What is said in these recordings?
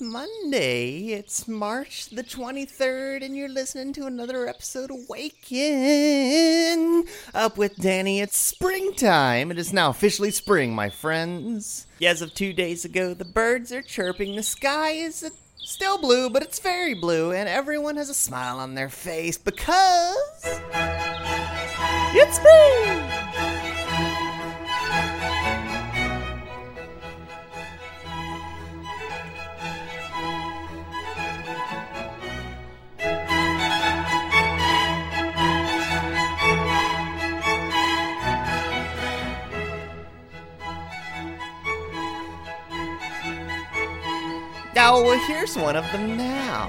It's Monday. It's March the 23rd, and you're listening to another episode of Waking Up with Danny. It's springtime. It is now officially spring, my friends. As of two days ago, the birds are chirping. The sky is still blue, but it's very blue, and everyone has a smile on their face because. It's spring! Oh, well, here's one of them now.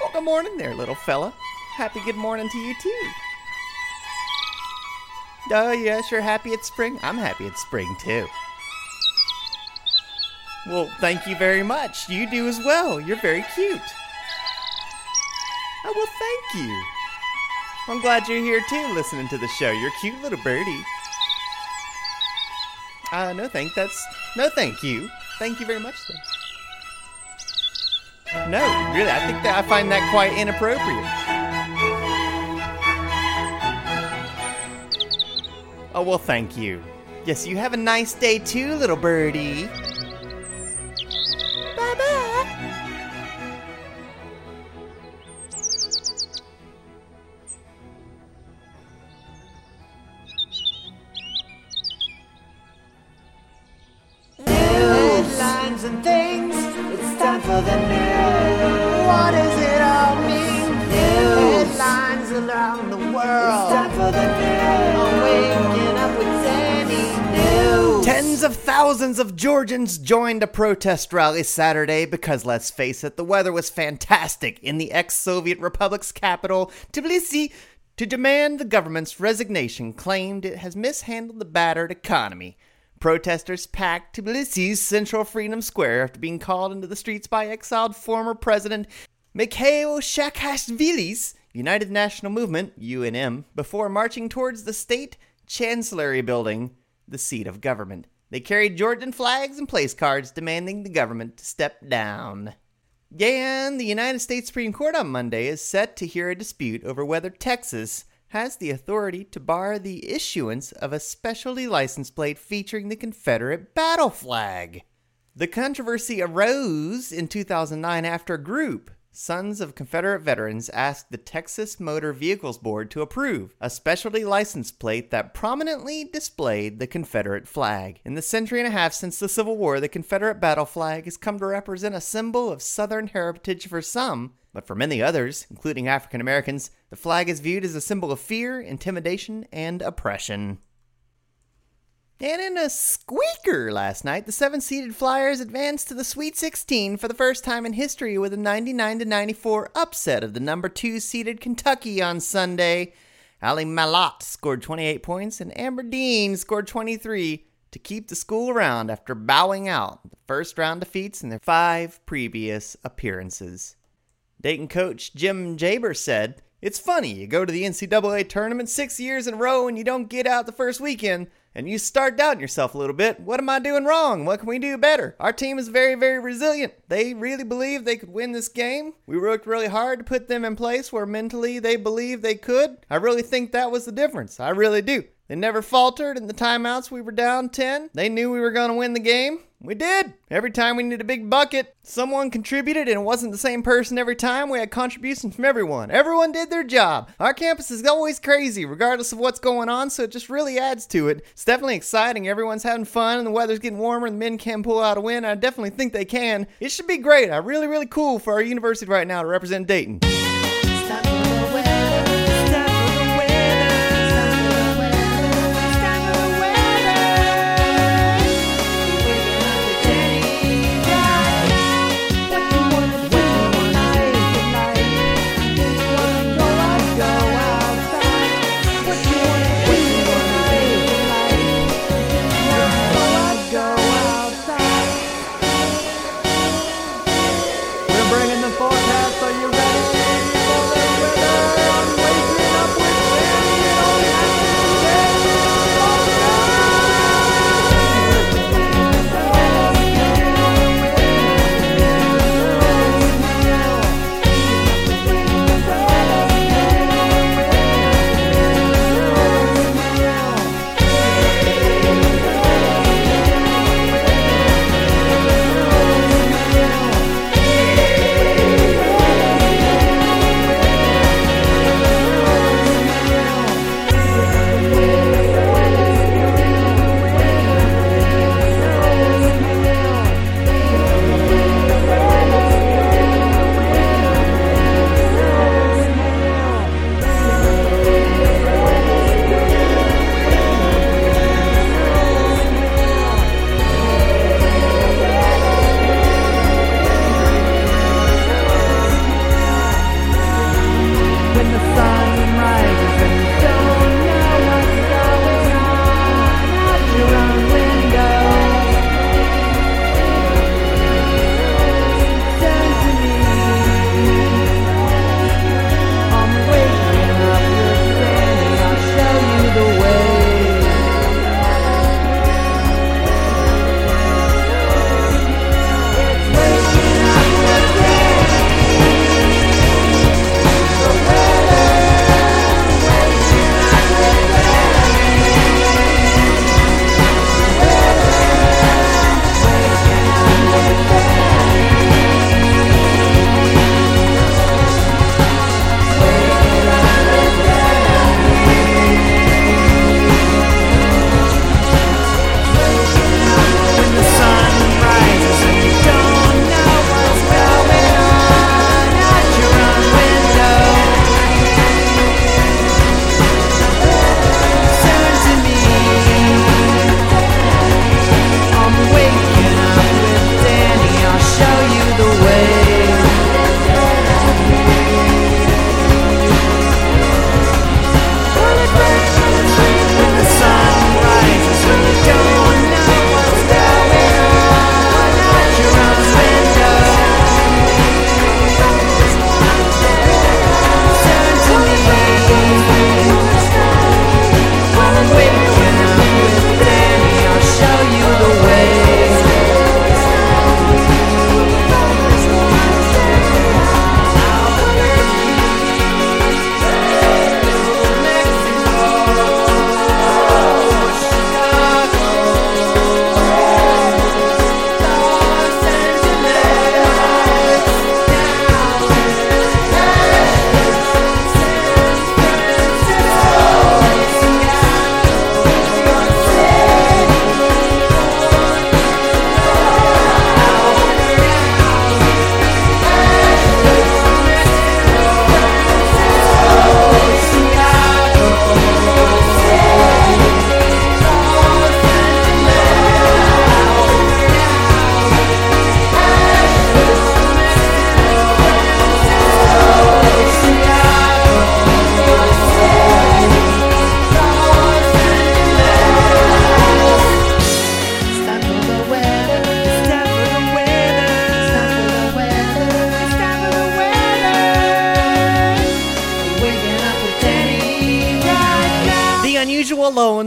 Well, good morning there, little fella. Happy good morning to you, too. Oh, yes, you're happy it's spring? I'm happy it's spring, too. Well, thank you very much. You do as well. You're very cute. Oh, well, thank you. I'm glad you're here, too, listening to the show. You're a cute little birdie. Uh, no thank that's no thank you. Thank you very much though. No, really, I think that I find that quite inappropriate. Oh well thank you. Yes, you have a nice day too, little birdie. Joined a protest rally Saturday because, let's face it, the weather was fantastic in the ex Soviet Republic's capital, Tbilisi, to demand the government's resignation, claimed it has mishandled the battered economy. Protesters packed Tbilisi's Central Freedom Square after being called into the streets by exiled former President Mikhail Saakashvili's United National Movement, UNM, before marching towards the state chancellery building, the seat of government. They carried Georgian flags and place cards demanding the government to step down. And the United States Supreme Court on Monday is set to hear a dispute over whether Texas has the authority to bar the issuance of a specialty license plate featuring the Confederate battle flag. The controversy arose in 2009 after a group, Sons of Confederate Veterans, asked the Texas Motor Vehicles Board to approve a specialty license plate that prominently displayed the Confederate flag. In the century and a half since the Civil War, the Confederate battle flag has come to represent a symbol of Southern heritage for some, but for many others, including African Americans, the flag is viewed as a symbol of fear, intimidation, and oppression. And in a squeaker last night, the seven seeded Flyers advanced to the Sweet 16 for the first time in history with a 99 94 upset of the number two seeded Kentucky on Sunday. Ally Malott scored 28 points and Amber Deane scored 23 to keep the school around after bowing out the first round defeats in their five previous appearances. Dayton coach Jim Jabir said, It's funny, you go to the NCAA tournament six years in a row and you don't get out the first weekend, and you start doubting yourself a little bit. What am I doing wrong? What can we do better? Our team is very, very resilient. They really believe they could win this game. We worked really hard to put them in place where mentally they believe they could. I really think that was the difference. I really do. They never faltered in the timeouts we were down 10. They knew we were going to win the game. We did. Every time we needed a big bucket, someone contributed, and it wasn't the same person every time. We had contributions from everyone. Everyone did their job. Our campus is always crazy, regardless of what's going on, so it just really adds to it. It's definitely exciting. Everyone's having fun, and the weather's getting warmer, and the men can pull out a win. I definitely think they can. It should be great. I really, really cool for our university right now to represent Dayton.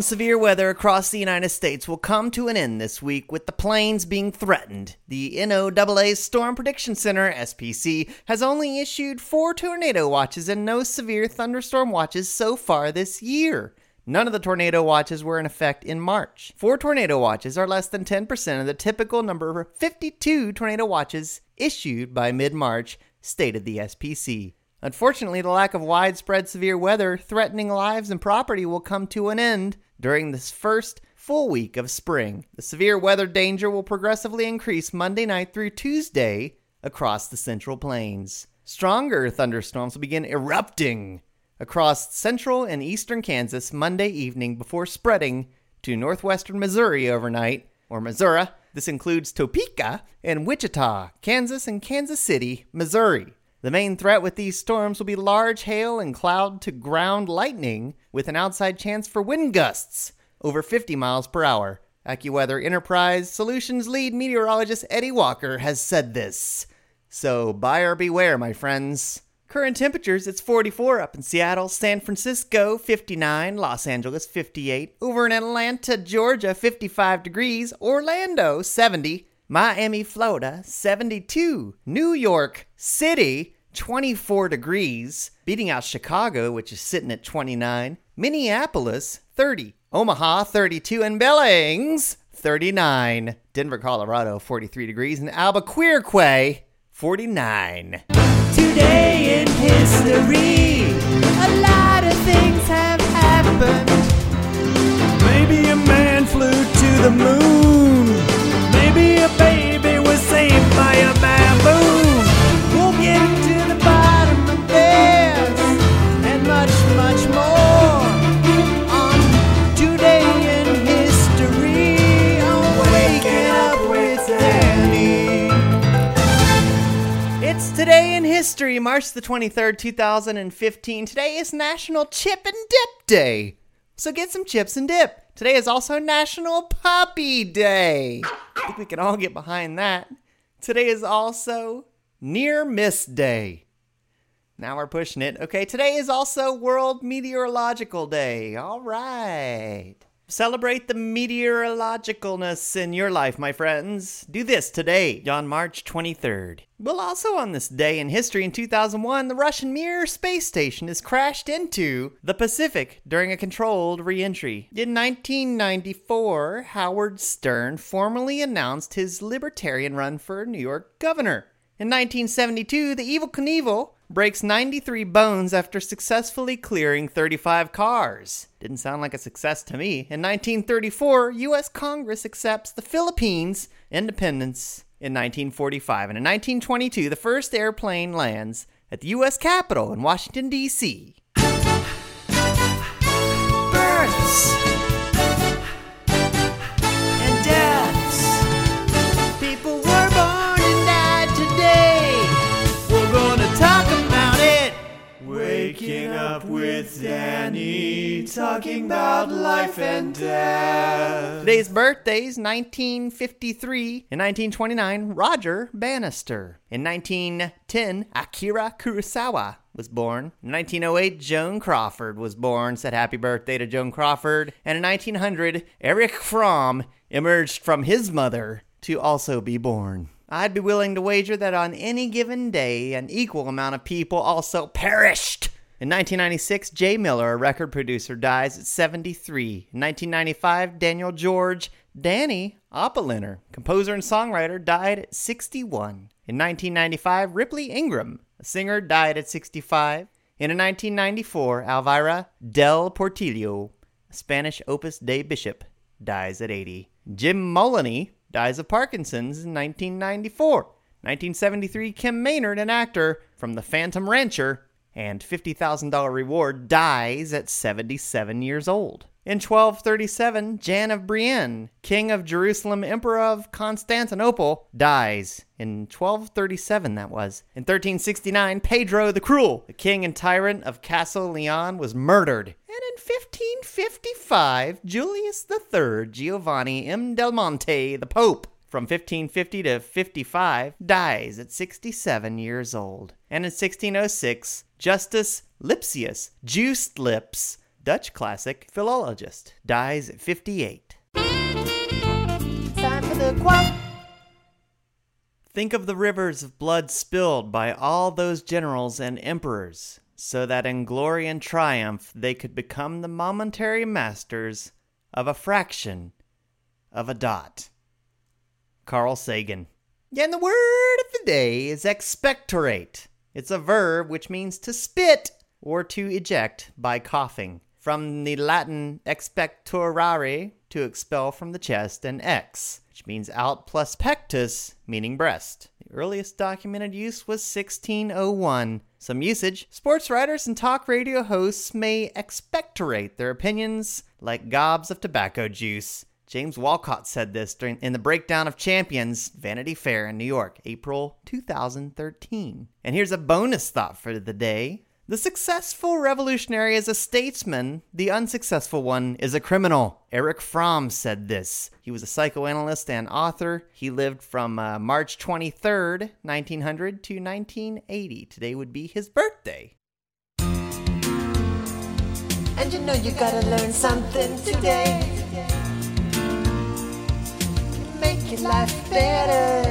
Severe weather across the United States will come to an end this week with the plains being threatened. The NOAA's Storm Prediction Center, SPC, has only issued four tornado watches and no severe thunderstorm watches so far this year. None of the tornado watches were in effect in March. Four tornado watches are less than 10% of the typical number of 52 tornado watches issued by mid March, stated the SPC. Unfortunately, the lack of widespread severe weather threatening lives and property will come to an end during this first full week of spring. The severe weather danger will progressively increase Monday night through Tuesday across the central plains. Stronger thunderstorms will begin erupting across central and eastern Kansas Monday evening before spreading to northwestern Missouri overnight, or Missouri. This includes Topeka and Wichita, Kansas, and Kansas City, Missouri. The main threat with these storms will be large hail and cloud to ground lightning with an outside chance for wind gusts over 50 miles per hour. AccuWeather Enterprise Solutions lead meteorologist Eddie Walker has said this. So buyer beware, my friends. Current temperatures, it's 44 up in Seattle, San Francisco, 59, Los Angeles, 58, over in Atlanta, Georgia, 55 degrees, Orlando, 70, Miami, Florida, 72, New York City, 24 degrees, beating out Chicago, which is sitting at 29, Minneapolis, 30, Omaha, 32, and Billings, 39, Denver, Colorado, 43 degrees, and Albuquerque, 49. Today in history, a lot of things have happened. Maybe a man flew to the moon. Maybe history, March the 23rd, 2015. Today is National Chip and Dip Day. So get some chips and dip. Today is also National Puppy Day. I think we can all get behind that. Today is also Near Miss Day. Now we're pushing it. Okay, today is also World Meteorological Day. All right. Celebrate the meteorologicalness in your life, my friends. Do this today, on March 23rd. Well, also on this day in history in 2001, the Russian Mir space station is crashed into the Pacific during a controlled re entry. In 1994, Howard Stern formally announced his libertarian run for New York governor. In 1972, the Evel Knievel breaks 93 bones after successfully clearing 35 cars. Didn't sound like a success to me. In 1934, U.S. Congress accepts the Philippines' independence in 1945. And in 1922, the first airplane lands at the U.S. Capitol in Washington, D.C. Births with Danny, talking about life and death. Today's birthdays 1953. In 1929, Roger Bannister. In 1910, Akira Kurosawa was born. In 1908, Joan Crawford was born. Said happy birthday to Joan Crawford. And in 1900, Erich Fromm emerged from his mother to also be born. I'd be willing to wager that on any given day, an equal amount of people also perished. In 1996, Jay Miller, a record producer, dies at 73. In 1995, Daniel George Danny Oppenliner, composer and songwriter, died at 61. In 1995, Ripley Ingram, a singer, died at 65. And in 1994, Alvaro del Portillo, a Spanish Opus Dei bishop, dies at 80. Jim Mullany dies of Parkinson's in 1994. 1973, Ken Maynard, an actor from The Phantom Rancher and $50,000 reward, dies at 77 years old. In 1237, Jan of Brienne, king of Jerusalem, emperor of Constantinople, dies. In 1237, that was. In 1369, Pedro the Cruel, the king and tyrant of Castle Leon, was murdered. And in 1555, Julius III, Giovanni M. del Monte, the Pope, from 1550 to 55, dies at 67 years old. And in 1606, Justus Lipsius, Juiced Lips, Dutch classic philologist, dies at 58. Time for the quack. Think of the rivers of blood spilled by all those generals and emperors, so that in glory and triumph they could become the momentary masters of a fraction of a dot. Carl Sagan. And the word of the day is expectorate. It's a verb which means to spit or to eject by coughing. From the Latin expectorare, to expel from the chest, and ex, which means out plus pectus, meaning breast. The earliest documented use was 1601. Some usage sports writers and talk radio hosts may expectorate their opinions like gobs of tobacco juice. James Wolcott said this during in the breakdown of Champions Vanity Fair in New York, April 2013. And here's a bonus thought for the day. The successful revolutionary is a statesman, the unsuccessful one is a criminal. Erich Fromm said this. He was a psychoanalyst and author. He lived from uh, March 23rd, 1900 to 1980. Today would be his birthday. And you know you gotta learn something today. Make life better.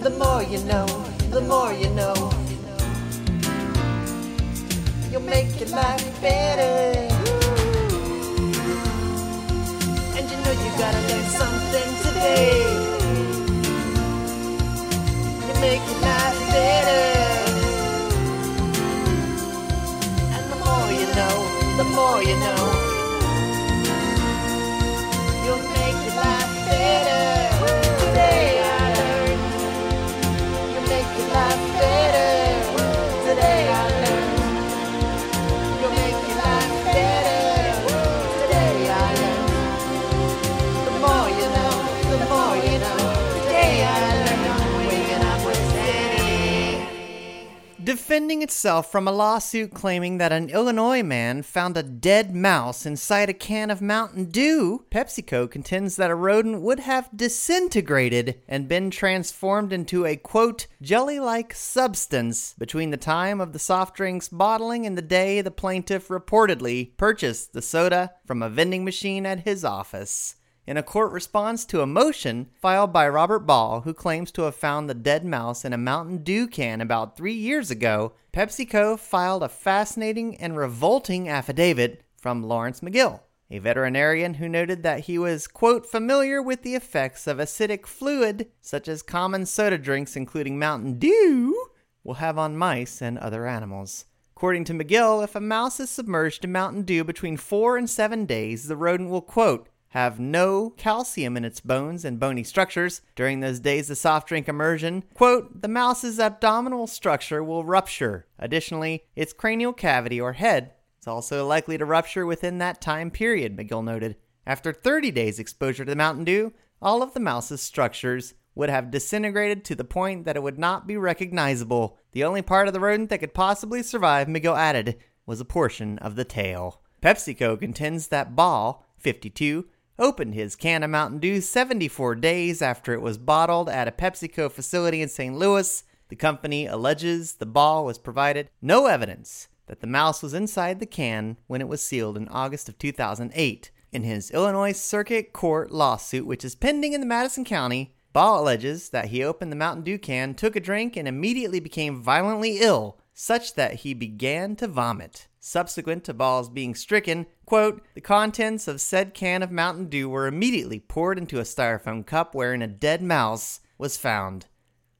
The more you know, the more you know. You'll make your life better. And you know you gotta learn something today. You make your life better. And the more you know, the more you know. Defending itself from a lawsuit claiming that an Illinois man found a dead mouse inside a can of Mountain Dew, PepsiCo contends that a rodent would have disintegrated and been transformed into a quote, jelly like substance between the time of the soft drink's bottling and the day the plaintiff reportedly purchased the soda from a vending machine at his office in a court response to a motion filed by Robert Ball, who claims to have found the dead mouse in a Mountain Dew can about three years ago, PepsiCo filed a fascinating and revolting affidavit from Lawrence McGill, a veterinarian who noted that he was, quote, familiar with the effects of acidic fluid, such as common soda drinks, including Mountain Dew, will have on mice and other animals. According to McGill, if a mouse is submerged in Mountain Dew between four and seven days, the rodent will, quote, have no calcium in its bones and bony structures. During those days of soft drink immersion, quote, the mouse's abdominal structure will rupture. Additionally, its cranial cavity or head is also likely to rupture within that time period, McGill noted. After 30 days exposure to the Mountain Dew, all of the mouse's structures would have disintegrated to the point that it would not be recognizable. The only part of the rodent that could possibly survive, McGill added, was a portion of the tail. PepsiCo contends that Ball, 52, opened his can of Mountain Dew 74 days after it was bottled at a PepsiCo facility in St. Louis. The company alleges the ball was provided no evidence that the mouse was inside the can when it was sealed in August of 2008. In his Illinois Circuit Court lawsuit, which is pending in the Madison County, Ball alleges that he opened the Mountain Dew can, took a drink, and immediately became violently ill, such that he began to vomit. Subsequent to Ball's being stricken, quote, the contents of said can of Mountain Dew were immediately poured into a styrofoam cup wherein a dead mouse was found.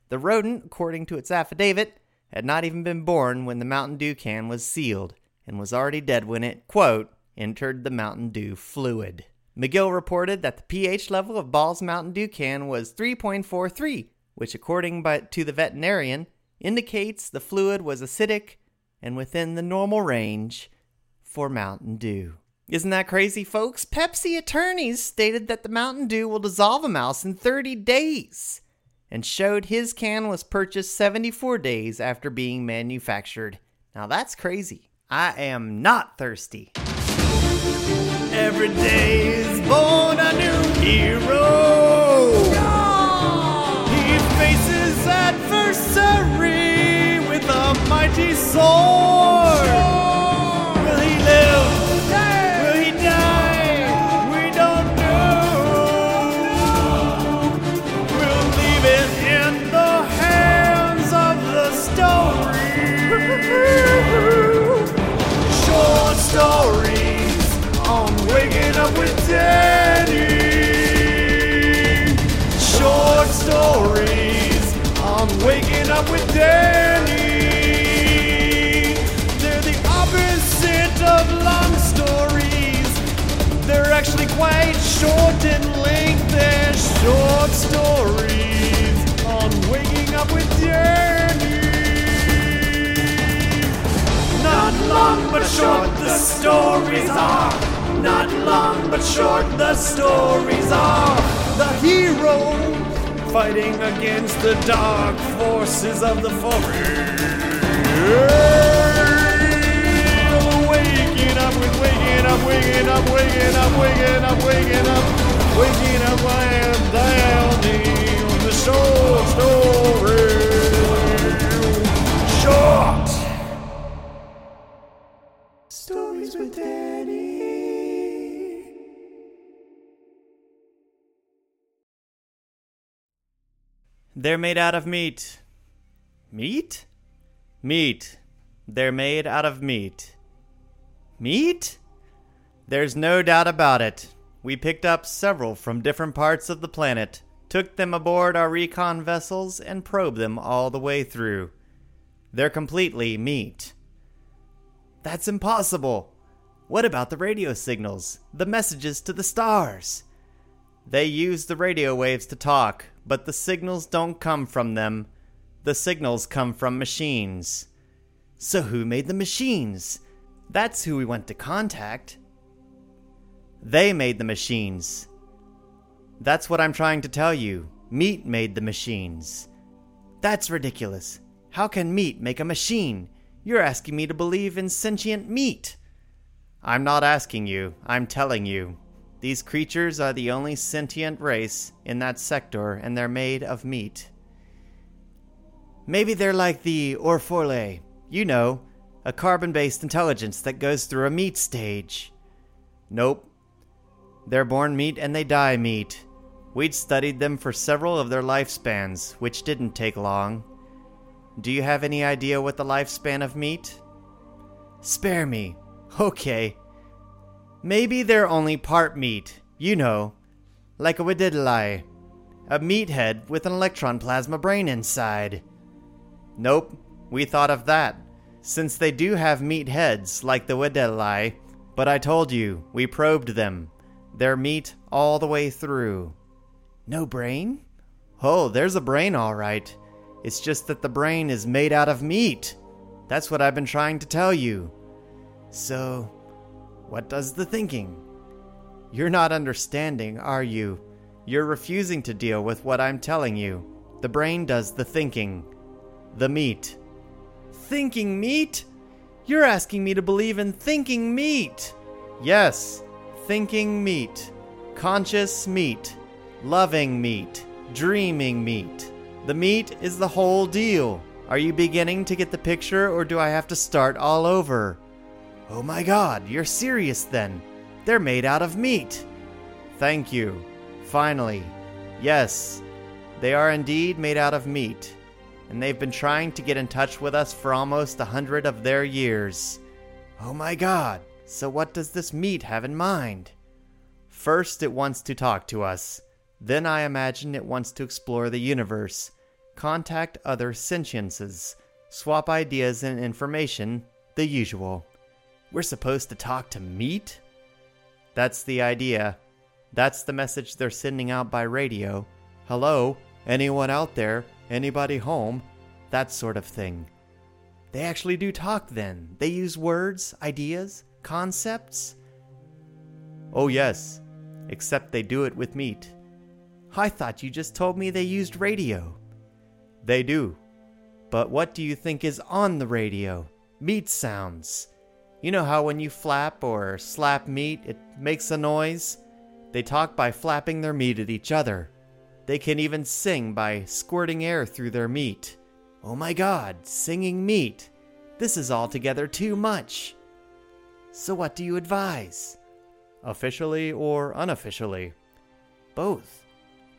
The rodent, according to its affidavit, had not even been born when the Mountain Dew can was sealed and was already dead when it, quote, entered the Mountain Dew fluid. McGill reported that the pH level of Ball's Mountain Dew can was 3.43, which, according by, to the veterinarian, indicates the fluid was acidic and within the normal range for Mountain Dew. Isn't that crazy, folks? Pepsi attorneys stated that the Mountain Dew will dissolve a mouse in 30 days and showed his can was purchased 74 days after being manufactured. Now that's crazy. I am not thirsty. Every day is born a new hero. He faces adversary with a mighty sword. stories. Short stories on Waking Up with Danny. Short stories on Waking Up with Danny. They're the opposite of long stories. They're actually quite short in length. They're short stories on Waking Up with Danny. Long but short, the stories are. Not long but short, the stories are. The hero fighting against the dark forces of the forest. Waking up waking up, waking up, waking up, waking up, waking up, They're made out of meat. Meat? Meat. They're made out of meat. Meat? There's no doubt about it. We picked up several from different parts of the planet, took them aboard our recon vessels, and probed them all the way through. They're completely meat. That's impossible. What about the radio signals? The messages to the stars? They use the radio waves to talk, but the signals don't come from them. The signals come from machines. So who made the machines? That's who we want to contact. They made the machines. That's what I'm trying to tell you. Meat made the machines. That's ridiculous. How can meat make a machine? You're asking me to believe in sentient meat. I'm not asking you, I'm telling you. These creatures are the only sentient race in that sector, and they're made of meat. Maybe they're like the Orfolei, you know, a carbon based intelligence that goes through a meat stage. Nope. They're born meat and they die meat. We'd studied them for several of their lifespans, which didn't take long. Do you have any idea what the lifespan of meat? Spare me. Okay. Maybe they're only part meat, you know, like a Weddilei, a meathead with an electron plasma brain inside. Nope, we thought of that, since they do have meat heads like the Weddilei, but I told you, we probed them. They're meat all the way through. No brain? Oh, there's a brain all right. It's just that the brain is made out of meat. That's what I've been trying to tell you. So, what does the thinking? You're not understanding, are you? You're refusing to deal with what I'm telling you. The brain does the thinking. The meat. Thinking meat? You're asking me to believe in thinking meat. Yes, thinking meat. Conscious meat. Loving meat. Dreaming meat. The meat is the whole deal. Are you beginning to get the picture, or do I have to start all over? Oh my god, you're serious then. They're made out of meat. Thank you. Finally. Yes, they are indeed made out of meat. And they've been trying to get in touch with us for almost a hundred of their years. Oh my god, so what does this meat have in mind? First, it wants to talk to us. Then I imagine it wants to explore the universe, contact other sentiences, swap ideas and information, the usual. We're supposed to talk to meat? That's the idea. That's the message they're sending out by radio. Hello, anyone out there? Anybody home? That sort of thing. They actually do talk then. They use words, ideas, concepts. Oh, yes, except they do it with meat. I thought you just told me they used radio. They do. But what do you think is on the radio? Meat sounds. You know how when you flap or slap meat, it makes a noise? They talk by flapping their meat at each other. They can even sing by squirting air through their meat. Oh my god, singing meat. This is altogether too much. So, what do you advise? Officially or unofficially? Both.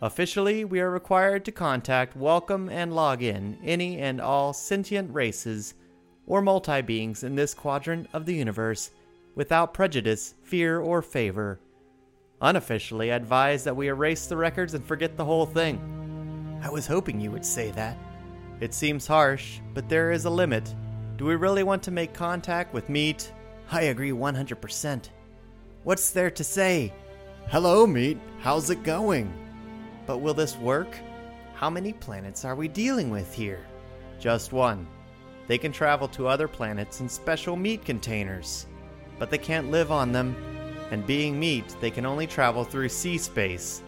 Officially, we are required to contact, welcome, and log in any and all sentient races or multi beings in this quadrant of the universe without prejudice, fear, or favor. Unofficially, I advise that we erase the records and forget the whole thing. I was hoping you would say that. It seems harsh, but there is a limit. Do we really want to make contact with meat? I agree 100%. What's there to say? Hello, meat. How's it going? But will this work? How many planets are we dealing with here? Just one. They can travel to other planets in special meat containers, but they can't live on them, and being meat, they can only travel through C space,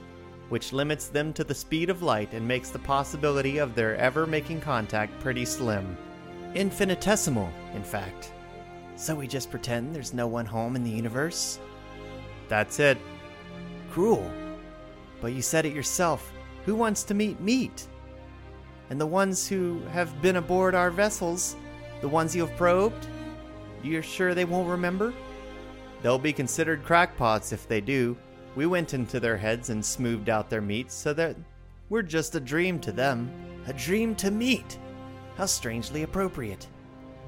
which limits them to the speed of light and makes the possibility of their ever making contact pretty slim. Infinitesimal, in fact. So we just pretend there's no one home in the universe? That's it. Cruel. But you said it yourself. Who wants to meet meat? And the ones who have been aboard our vessels, the ones you have probed, you're sure they won't remember? They'll be considered crackpots if they do. We went into their heads and smoothed out their meat so that we're just a dream to them. A dream to meat. How strangely appropriate.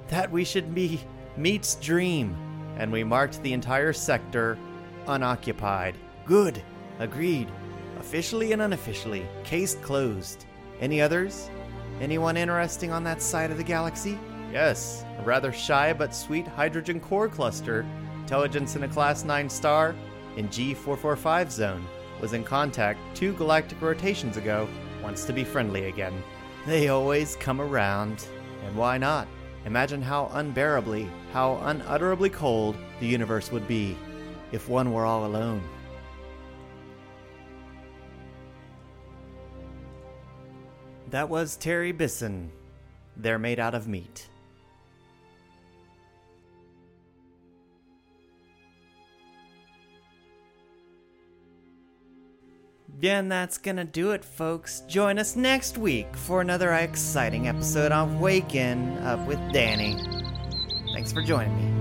That we should be meat's dream. And we marked the entire sector unoccupied. Good. Agreed. Officially and unofficially. Case closed. Any others? Anyone interesting on that side of the galaxy? Yes, a rather shy but sweet hydrogen core cluster, intelligence in a class 9 star, in G445 zone, was in contact two galactic rotations ago, wants to be friendly again. They always come around. And why not? Imagine how unbearably, how unutterably cold the universe would be if one were all alone. That was Terry Bisson. They're made out of meat. And that's gonna do it, folks. Join us next week for another exciting episode of Waken Up with Danny. Thanks for joining me.